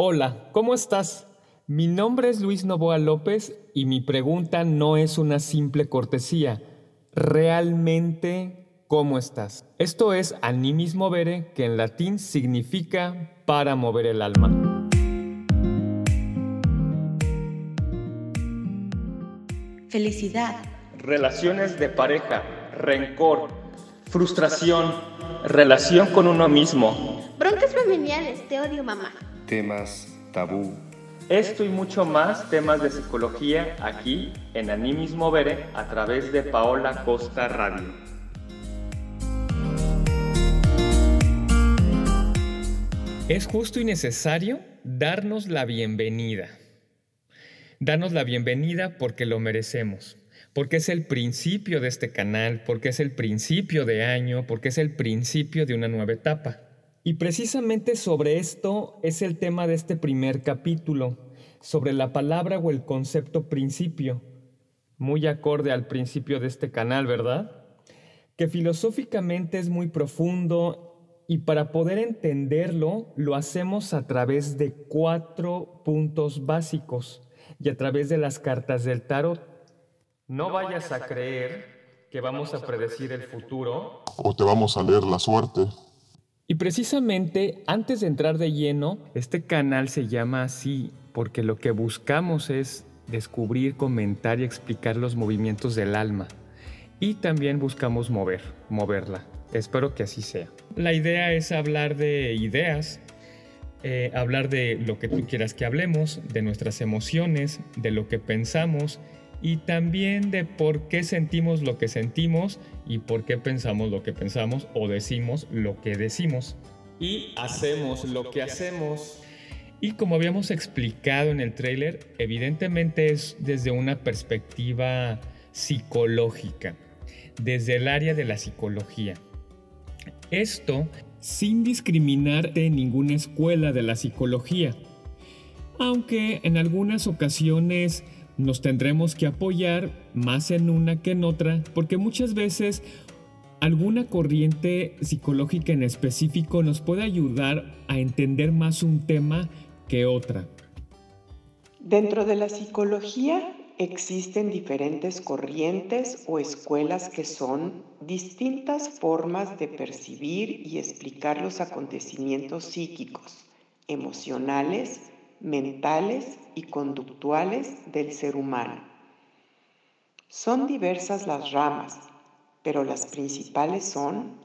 Hola, ¿cómo estás? Mi nombre es Luis Novoa López y mi pregunta no es una simple cortesía. Realmente, ¿cómo estás? Esto es animis movere, que en latín significa para mover el alma. Felicidad. Relaciones de pareja, rencor, frustración, relación con uno mismo. Broncas familiares, te odio mamá temas tabú. Esto y mucho más temas de psicología aquí en Animis Movere a través de Paola Costa Radio. Es justo y necesario darnos la bienvenida. Darnos la bienvenida porque lo merecemos, porque es el principio de este canal, porque es el principio de año, porque es el principio de una nueva etapa. Y precisamente sobre esto es el tema de este primer capítulo, sobre la palabra o el concepto principio, muy acorde al principio de este canal, ¿verdad? Que filosóficamente es muy profundo y para poder entenderlo lo hacemos a través de cuatro puntos básicos y a través de las cartas del tarot. No vayas a creer que vamos a predecir el futuro. O te vamos a leer la suerte. Y precisamente antes de entrar de lleno, este canal se llama así porque lo que buscamos es descubrir, comentar y explicar los movimientos del alma. Y también buscamos mover, moverla. Espero que así sea. La idea es hablar de ideas, eh, hablar de lo que tú quieras que hablemos, de nuestras emociones, de lo que pensamos y también de por qué sentimos lo que sentimos y por qué pensamos lo que pensamos o decimos lo que decimos. Y hacemos lo que hacemos. Y como habíamos explicado en el trailer, evidentemente es desde una perspectiva psicológica, desde el área de la psicología. Esto sin discriminar de ninguna escuela de la psicología, aunque en algunas ocasiones nos tendremos que apoyar más en una que en otra, porque muchas veces alguna corriente psicológica en específico nos puede ayudar a entender más un tema que otra. Dentro de la psicología existen diferentes corrientes o escuelas que son distintas formas de percibir y explicar los acontecimientos psíquicos, emocionales, mentales y conductuales del ser humano. Son diversas las ramas, pero las principales son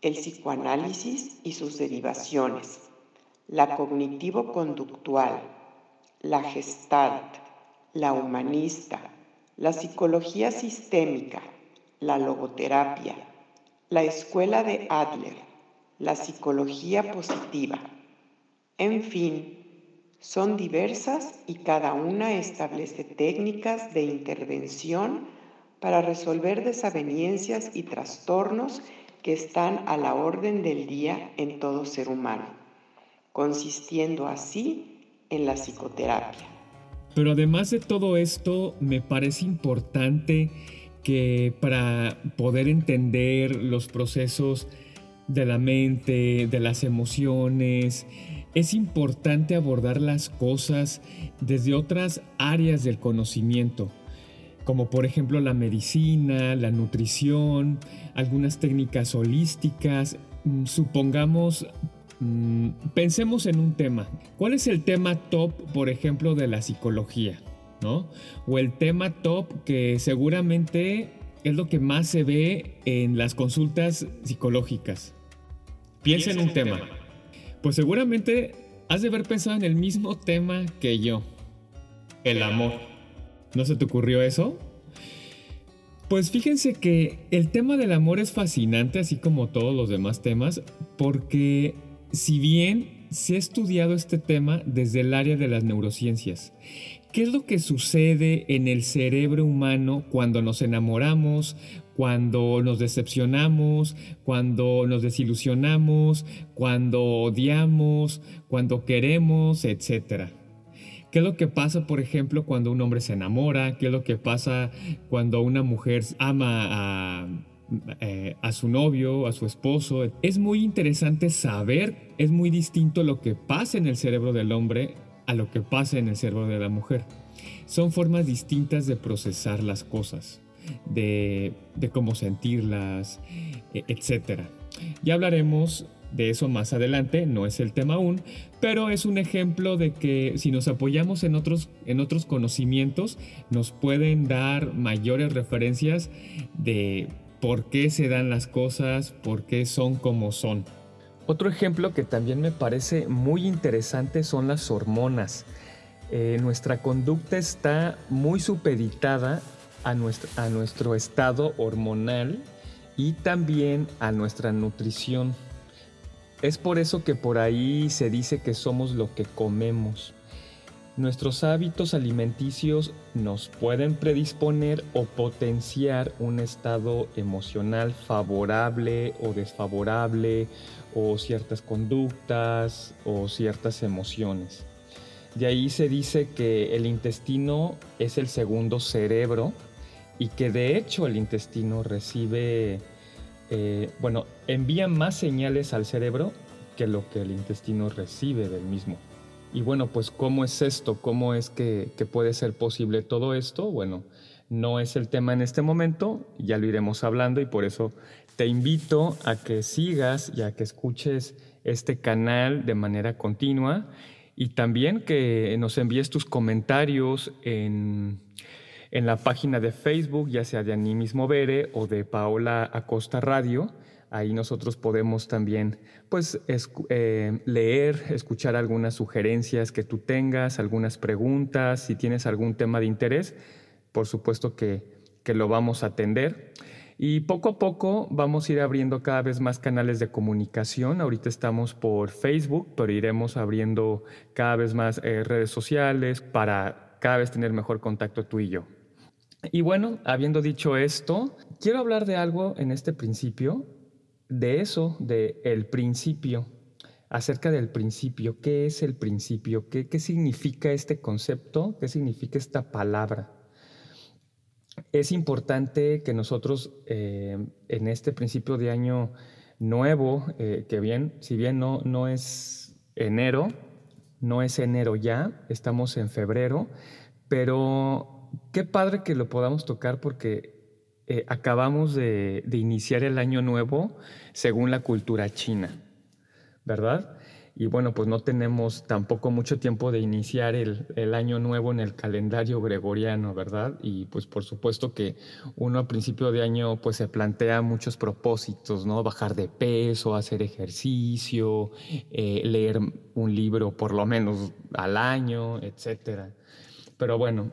el psicoanálisis y sus derivaciones, la cognitivo-conductual, la gestalt, la humanista, la psicología sistémica, la logoterapia, la escuela de Adler, la psicología positiva. En fin, son diversas y cada una establece técnicas de intervención para resolver desavenencias y trastornos que están a la orden del día en todo ser humano, consistiendo así en la psicoterapia. Pero además de todo esto, me parece importante que para poder entender los procesos de la mente, de las emociones, es importante abordar las cosas desde otras áreas del conocimiento, como por ejemplo la medicina, la nutrición, algunas técnicas holísticas. Mm, supongamos, mm, pensemos en un tema. ¿Cuál es el tema top, por ejemplo, de la psicología? ¿No? O el tema top que seguramente es lo que más se ve en las consultas psicológicas. Piensa en un tema. Pues seguramente has de haber pensado en el mismo tema que yo. El amor. ¿No se te ocurrió eso? Pues fíjense que el tema del amor es fascinante, así como todos los demás temas, porque si bien se ha estudiado este tema desde el área de las neurociencias, ¿qué es lo que sucede en el cerebro humano cuando nos enamoramos, cuando nos decepcionamos, cuando nos desilusionamos, cuando odiamos, cuando queremos, etc. ¿Qué es lo que pasa, por ejemplo, cuando un hombre se enamora? ¿Qué es lo que pasa cuando una mujer ama a, eh, a su novio, a su esposo? Es muy interesante saber es muy distinto lo que pasa en el cerebro del hombre a lo que pasa en el cerebro de la mujer. Son formas distintas de procesar las cosas, de, cómo sentirlas, e, etc. Ya hablaremos de eso más adelante, no es el tema aún, pero es un ejemplo de que si nos apoyamos en otros, en otros conocimientos, nos pueden dar mayores referencias de por qué se dan las cosas, por qué son como son. Otro ejemplo que también me parece muy interesante son las hormonas. Eh, nuestra conducta está muy supeditada a nuestro, a nuestro estado hormonal y también a nuestra nutrición. Es por eso que por ahí se dice que somos lo que comemos. Nuestros hábitos alimenticios nos pueden predisponer o potenciar un estado emocional favorable o desfavorable o ciertas conductas o ciertas emociones. De ahí se dice que el intestino es el segundo cerebro y que de hecho el intestino recibe, eh, bueno, envía más señales al cerebro que lo que el intestino recibe del mismo. Y bueno, pues ¿cómo es esto? ¿Cómo es que, que puede ser posible todo esto? Bueno, no es el tema en este momento, ya lo iremos hablando y por eso te invito a que sigas y a que escuches este canal de manera continua y también que nos envíes tus comentarios en, en la página de Facebook, ya sea de Animismo Vere o de Paola Acosta Radio. Ahí nosotros podemos también pues, eh, leer, escuchar algunas sugerencias que tú tengas, algunas preguntas, si tienes algún tema de interés, por supuesto que, que lo vamos a atender. Y poco a poco vamos a ir abriendo cada vez más canales de comunicación. Ahorita estamos por Facebook, pero iremos abriendo cada vez más eh, redes sociales para cada vez tener mejor contacto tú y yo. Y bueno, habiendo dicho esto, quiero hablar de algo en este principio, de eso, de el principio, acerca del principio. ¿Qué es el principio? ¿Qué, qué significa este concepto? ¿Qué significa esta palabra? es importante que nosotros eh, en este principio de año nuevo, eh, que bien, si bien no, no es enero, no es enero ya, estamos en febrero, pero qué padre que lo podamos tocar porque eh, acabamos de, iniciar el año nuevo según la cultura china, ¿verdad? y bueno, pues no tenemos tampoco mucho tiempo de iniciar el, año nuevo en el calendario gregoriano, ¿verdad? Y pues por supuesto que uno a principio de año pues se plantea muchos propósitos, ¿no? Bajar de peso, hacer ejercicio, eh, leer un libro por lo menos al año, etcétera. Pero bueno,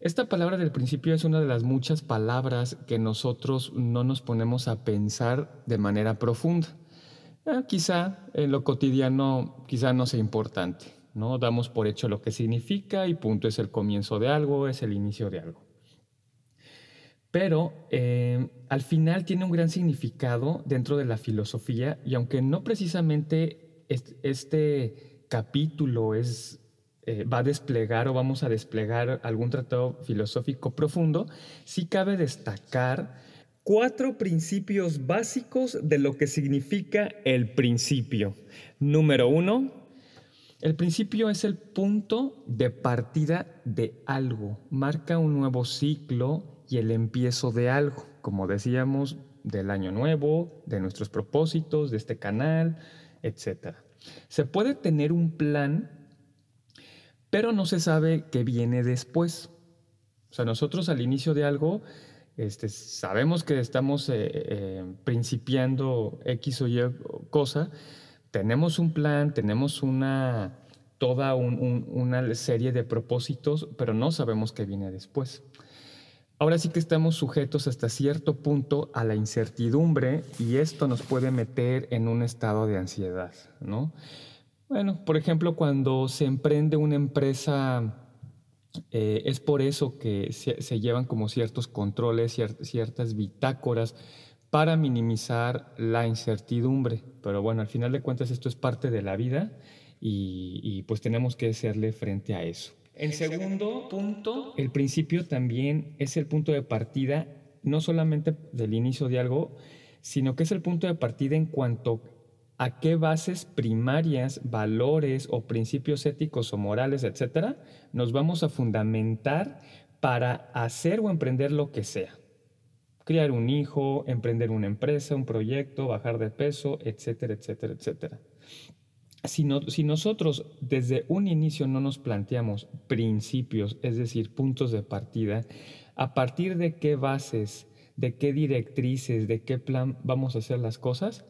esta palabra del principio es una de las muchas palabras que nosotros no nos ponemos a pensar de manera profunda. Eh, quizá en lo cotidiano quizá no sea importante, ¿no? Damos por hecho lo que significa y punto, es el comienzo de algo, es el inicio de algo. Pero eh, al final tiene un gran significado dentro de la filosofía y aunque no precisamente este, capítulo es, eh, va a desplegar o vamos a desplegar algún tratado filosófico profundo, sí cabe destacar cuatro principios básicos de lo que significa el principio. Número uno, el principio es el punto de partida de algo, marca un nuevo ciclo y el empiezo de algo, como decíamos, del año nuevo, de nuestros propósitos, de este canal, etc. Se puede tener un plan, pero no se sabe qué viene después. O sea, nosotros al inicio de algo este, sabemos que estamos eh, eh, principiando X o Y cosa, tenemos un plan, tenemos una, toda una serie de propósitos, pero no sabemos qué viene después. Ahora sí que estamos sujetos hasta cierto punto a la incertidumbre y esto nos puede meter en un estado de ansiedad, ¿no? Bueno, por ejemplo, cuando se emprende una empresa eh, es por eso que se, llevan como ciertos controles, ciertas bitácoras para minimizar la incertidumbre. Pero bueno, al final de cuentas esto es parte de la vida y, pues tenemos que hacerle frente a eso. En segundo punto, el principio también es el punto de partida, no solamente del inicio de algo, sino que es el punto de partida en cuanto a qué bases primarias, valores o principios éticos o morales, etcétera, nos vamos a fundamentar para hacer o emprender lo que sea. Criar un hijo, emprender una empresa, un proyecto, bajar de peso, etcétera, etcétera, etcétera. Si, si nosotros desde un inicio no nos planteamos principios, es decir, puntos de partida, a partir de qué bases, de qué directrices, de qué plan vamos a hacer las cosas,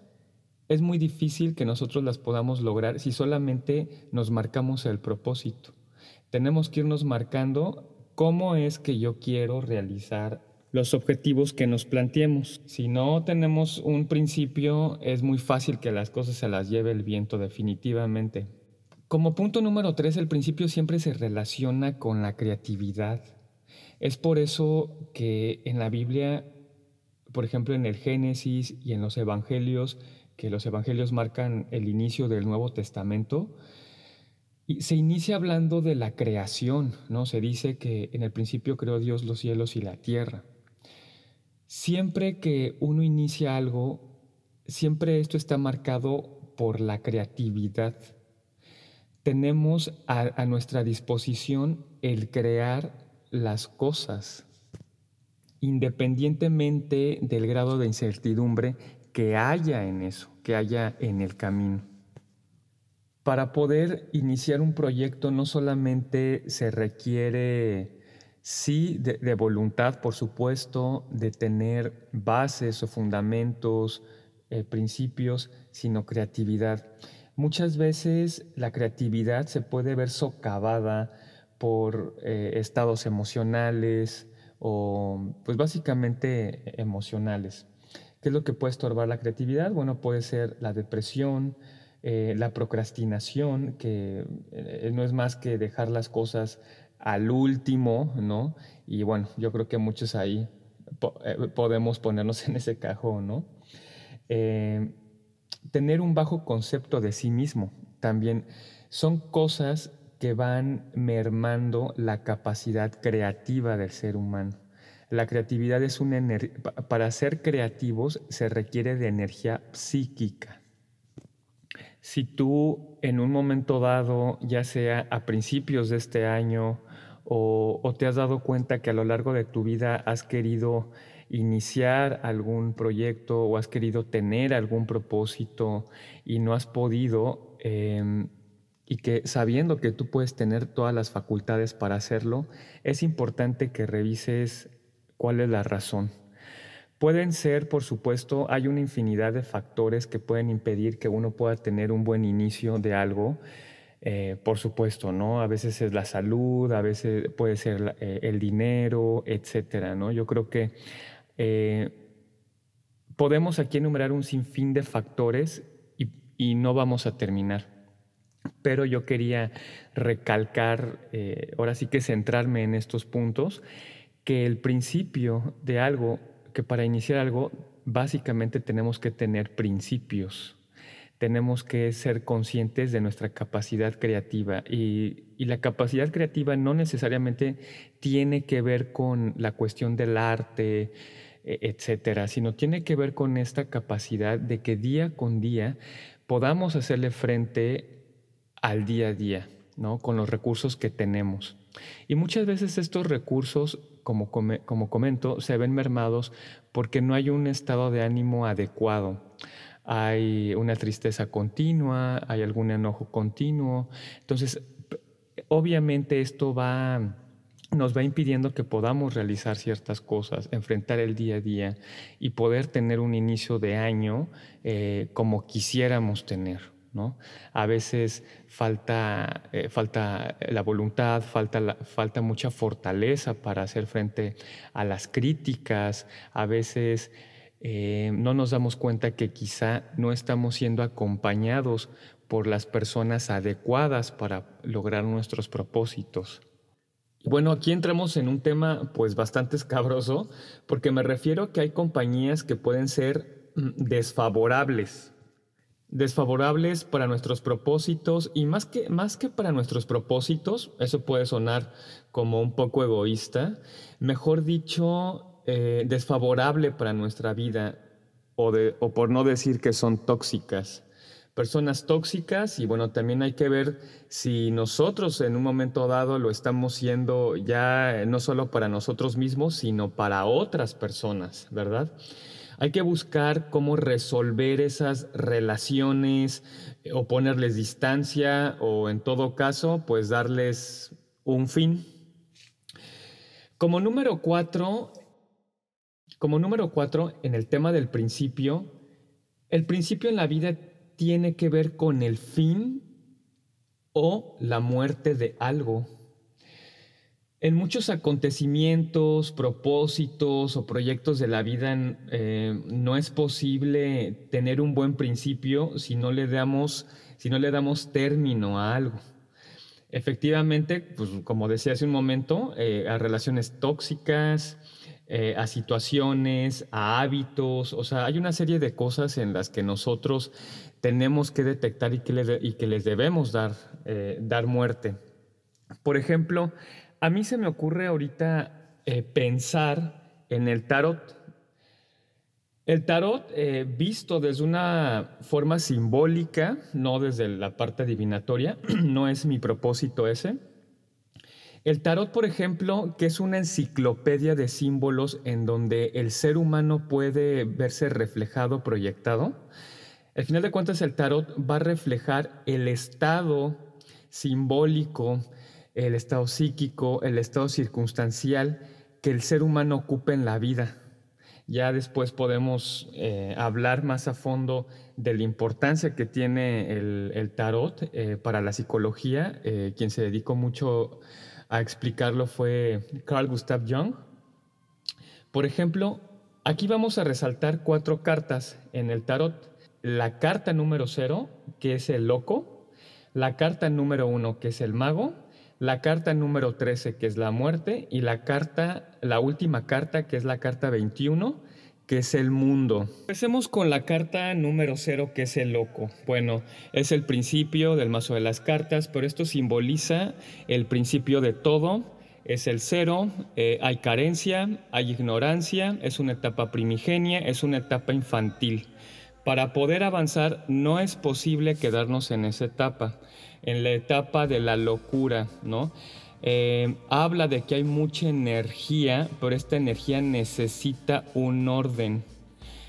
es muy difícil que nosotros las podamos lograr si solamente nos marcamos el propósito. Tenemos que irnos marcando cómo es que yo quiero realizar los objetivos que nos planteemos. Si no tenemos un principio, es muy fácil que las cosas se las lleve el viento definitivamente. Como punto número tres, el principio siempre se relaciona con la creatividad. Es por eso que en la Biblia, por ejemplo en el Génesis y en los Evangelios, que los evangelios marcan el inicio del Nuevo Testamento, y se inicia hablando de la creación, ¿no? Se dice que en el principio creó Dios los cielos y la tierra. Siempre que uno inicia algo, siempre esto está marcado por la creatividad. Tenemos a, a nuestra disposición el crear las cosas, independientemente del grado de incertidumbre que haya en eso, que haya en el camino. Para poder iniciar un proyecto no solamente se requiere, sí, de, voluntad, por supuesto, de tener bases o fundamentos, eh, principios, sino creatividad. Muchas veces la creatividad se puede ver socavada por eh, estados emocionales o pues básicamente emocionales. ¿Qué es lo que puede estorbar la creatividad? Bueno, puede ser la depresión, eh, la procrastinación, que eh, no es más que dejar las cosas al último, ¿no? Y bueno, yo creo que muchos ahí eh, podemos ponernos en ese cajón, ¿no? tener un bajo concepto de sí mismo también son cosas que van mermando la capacidad creativa del ser humano. La creatividad es una para ser creativos se requiere de energía psíquica. Si tú en un momento dado, ya sea a principios de este año o, o te has dado cuenta que a lo largo de tu vida has querido iniciar algún proyecto o has querido tener algún propósito y no has podido, em, y que sabiendo que tú puedes tener todas las facultades para hacerlo, es importante que revises ¿Cuál es la razón? Pueden ser, por supuesto, hay una infinidad de factores que pueden impedir que uno pueda tener un buen inicio de algo. Eh, por supuesto, ¿no? A veces es la salud, a veces puede ser eh, el dinero, etcétera, ¿no? Yo creo que eh, podemos aquí enumerar un sinfín de factores y, y, no vamos a terminar. Pero yo quería recalcar, ahora sí que centrarme en estos puntos que el principio de algo, que para iniciar algo, básicamente tenemos que tener principios. Tenemos que ser conscientes de nuestra capacidad creativa y, la capacidad creativa no necesariamente tiene que ver con la cuestión del arte, e, etcétera, sino tiene que ver con esta capacidad de que día con día podamos hacerle frente al día a día, ¿no? Con los recursos que tenemos. Y muchas veces estos recursos como, como comento, se ven mermados porque no hay un estado de ánimo adecuado. Hay una tristeza continua, hay algún enojo continuo. Entonces, obviamente esto va nos va impidiendo que podamos realizar ciertas cosas, enfrentar el día a día y poder tener un inicio de año eh, como quisiéramos tener. A veces falta, eh, falta la voluntad, falta, falta mucha fortaleza para hacer frente a las críticas, a veces eh, no nos damos cuenta que quizá no estamos siendo acompañados por las personas adecuadas para lograr nuestros propósitos. Bueno, aquí entramos en un tema pues bastante escabroso porque me refiero a que hay compañías que pueden ser mm, desfavorables desfavorables para nuestros propósitos y más que, más que para nuestros propósitos, eso puede sonar como un poco egoísta, mejor dicho, eh, desfavorable para nuestra vida o, de, o por no decir que son tóxicas. personas tóxicas y bueno, también hay que ver si nosotros en un momento dado lo estamos siendo ya no solo para nosotros mismos, sino para otras personas, ¿verdad? Hay que buscar cómo resolver esas relaciones eh, o ponerles distancia o en todo caso, pues darles un fin. Como número cuatro, como número cuatro, en el tema del principio, el principio en la vida tiene que ver con el fin o la muerte de algo. En muchos acontecimientos, propósitos o proyectos de la vida eh, no es posible tener un buen principio si no le damos, si no le damos término a algo. Efectivamente, pues, como decía hace un momento, eh, a relaciones tóxicas, eh, a situaciones, a hábitos, o sea, hay una serie de cosas en las que nosotros tenemos que detectar y que, y que les debemos dar, dar muerte. Por ejemplo, a mí se me ocurre ahorita eh, pensar en el tarot. El tarot, visto desde una forma simbólica, no desde la parte adivinatoria, no es mi propósito ese, el tarot, por ejemplo, que es una enciclopedia de símbolos en donde el ser humano puede verse reflejado, proyectado. Al final de cuentas, el tarot va a reflejar el estado simbólico, el estado psíquico, el estado circunstancial que el ser humano ocupa en la vida. Ya después podemos eh, hablar más a fondo de la importancia que tiene el, tarot eh, para la psicología, eh, quien se dedicó mucho a explicarlo fue Carl Gustav Jung. Por ejemplo, aquí vamos a resaltar cuatro cartas en el tarot. La carta número cero, que es el loco, la carta número uno, que es el mago, la carta número 13, que es la muerte, y la carta, la última carta, que es la carta 21, que es el mundo. Empecemos con la carta número cero, que es el loco. Bueno, es el principio del mazo de las cartas, pero esto simboliza el principio de todo. Es el cero, eh, hay carencia, hay ignorancia, es una etapa primigenia, es una etapa infantil. Para poder avanzar no es posible quedarnos en esa etapa, en la etapa de la locura, ¿no? Eh, habla de que hay mucha energía, pero esta energía necesita un orden.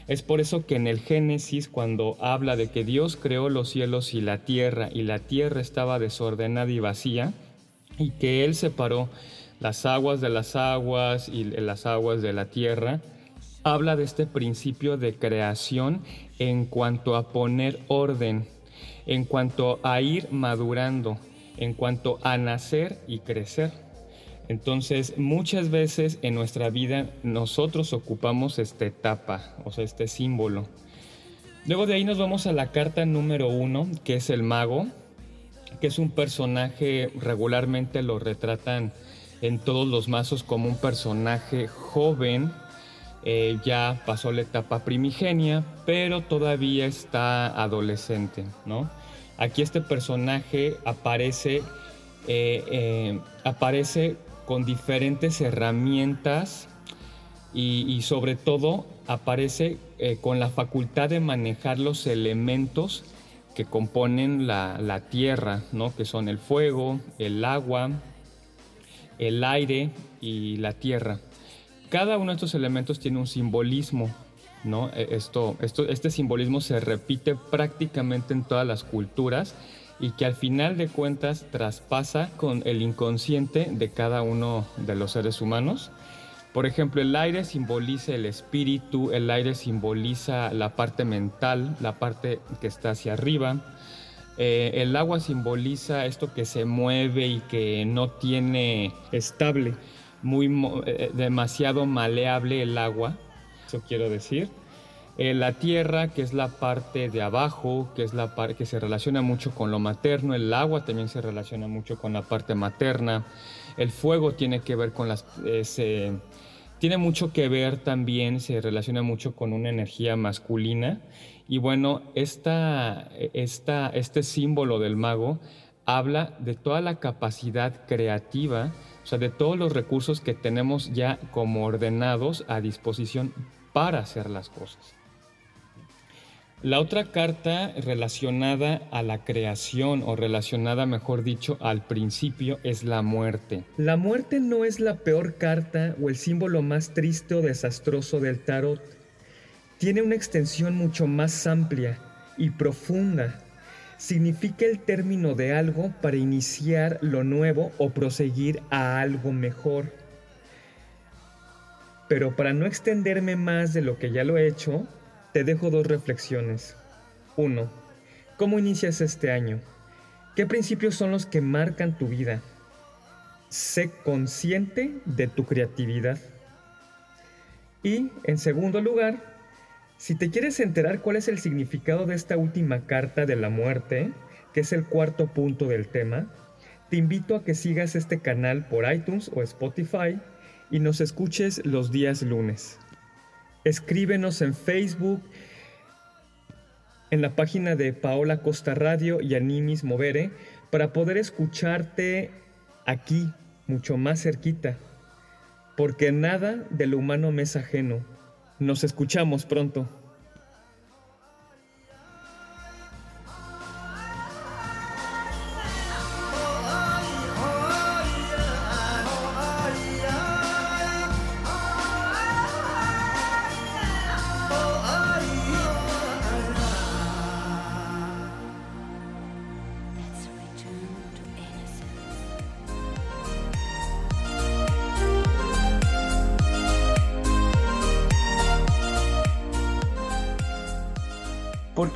Es por eso que en el Génesis, cuando habla de que Dios creó los cielos y la tierra, y la tierra estaba desordenada y vacía, y que Él separó las aguas de las aguas y las aguas de la tierra, habla de este principio de creación en cuanto a poner orden, en cuanto a ir madurando, en cuanto a nacer y crecer. Entonces, muchas veces en nuestra vida nosotros ocupamos esta etapa, o sea, este símbolo. Luego de ahí nos vamos a la carta número uno, que es el mago, que es un personaje, regularmente lo retratan en todos los mazos como un personaje joven, eh, ya pasó la etapa primigenia, pero todavía está adolescente. Aquí este personaje aparece, eh, eh, aparece con diferentes herramientas y, sobre todo aparece con la facultad de manejar los elementos que componen la, la, tierra, ¿no? que son el fuego, el agua, el aire y la tierra. Cada uno de estos elementos tiene un simbolismo ¿no? E, esto, esto, este simbolismo se repite prácticamente en todas las culturas y que al final de cuentas traspasa con el inconsciente de cada uno de los seres humanos. Por ejemplo, el aire simboliza el espíritu, el aire simboliza la parte mental, la parte que está hacia arriba. Eh, el agua simboliza esto que se mueve y que no tiene estable, muy eh, demasiado maleable el agua eso quiero decir. Eh, la tierra, que es la parte de abajo, que es la parte que se relaciona mucho con lo materno, el agua también se relaciona mucho con la parte materna, el fuego tiene que ver con las... Eh, tiene mucho que ver también, se relaciona mucho con una energía masculina. Y bueno, esta, esta, este símbolo del mago habla de toda la capacidad creativa, o sea, de todos los recursos que tenemos ya como ordenados a disposición para hacer las cosas. La otra carta relacionada a la creación o relacionada, mejor dicho, al principio es la muerte. La muerte no es la peor carta o el símbolo más triste o desastroso del tarot. Tiene una extensión mucho más amplia y profunda. Significa el término de algo para iniciar lo nuevo o proseguir a algo mejor. Pero para no extenderme más de lo que ya lo he hecho, te dejo dos reflexiones. Uno, ¿cómo inicias este año? ¿Qué principios son los que marcan tu vida? Sé consciente de tu creatividad. Y, en segundo lugar, si te quieres enterar cuál es el significado de esta última carta de la muerte, que es el cuarto punto del tema, te invito a que sigas este canal por iTunes o Spotify y nos escuches los días lunes. Escríbenos en Facebook, en la página de Paola Costa Radio y Animis Movere para poder escucharte aquí, mucho más cerquita. Porque nada de lo humano me es ajeno. Nos escuchamos pronto.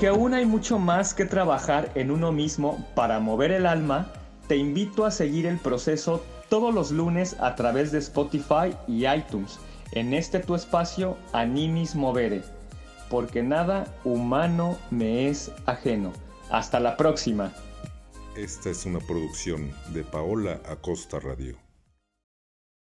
Porque aún hay mucho más que trabajar en uno mismo para mover el alma, te invito a seguir el proceso todos los lunes a través de Spotify y iTunes, en este tu espacio Animis Movere, porque nada humano me es ajeno. Hasta la próxima. Esta es una producción de Paola Acosta Radio.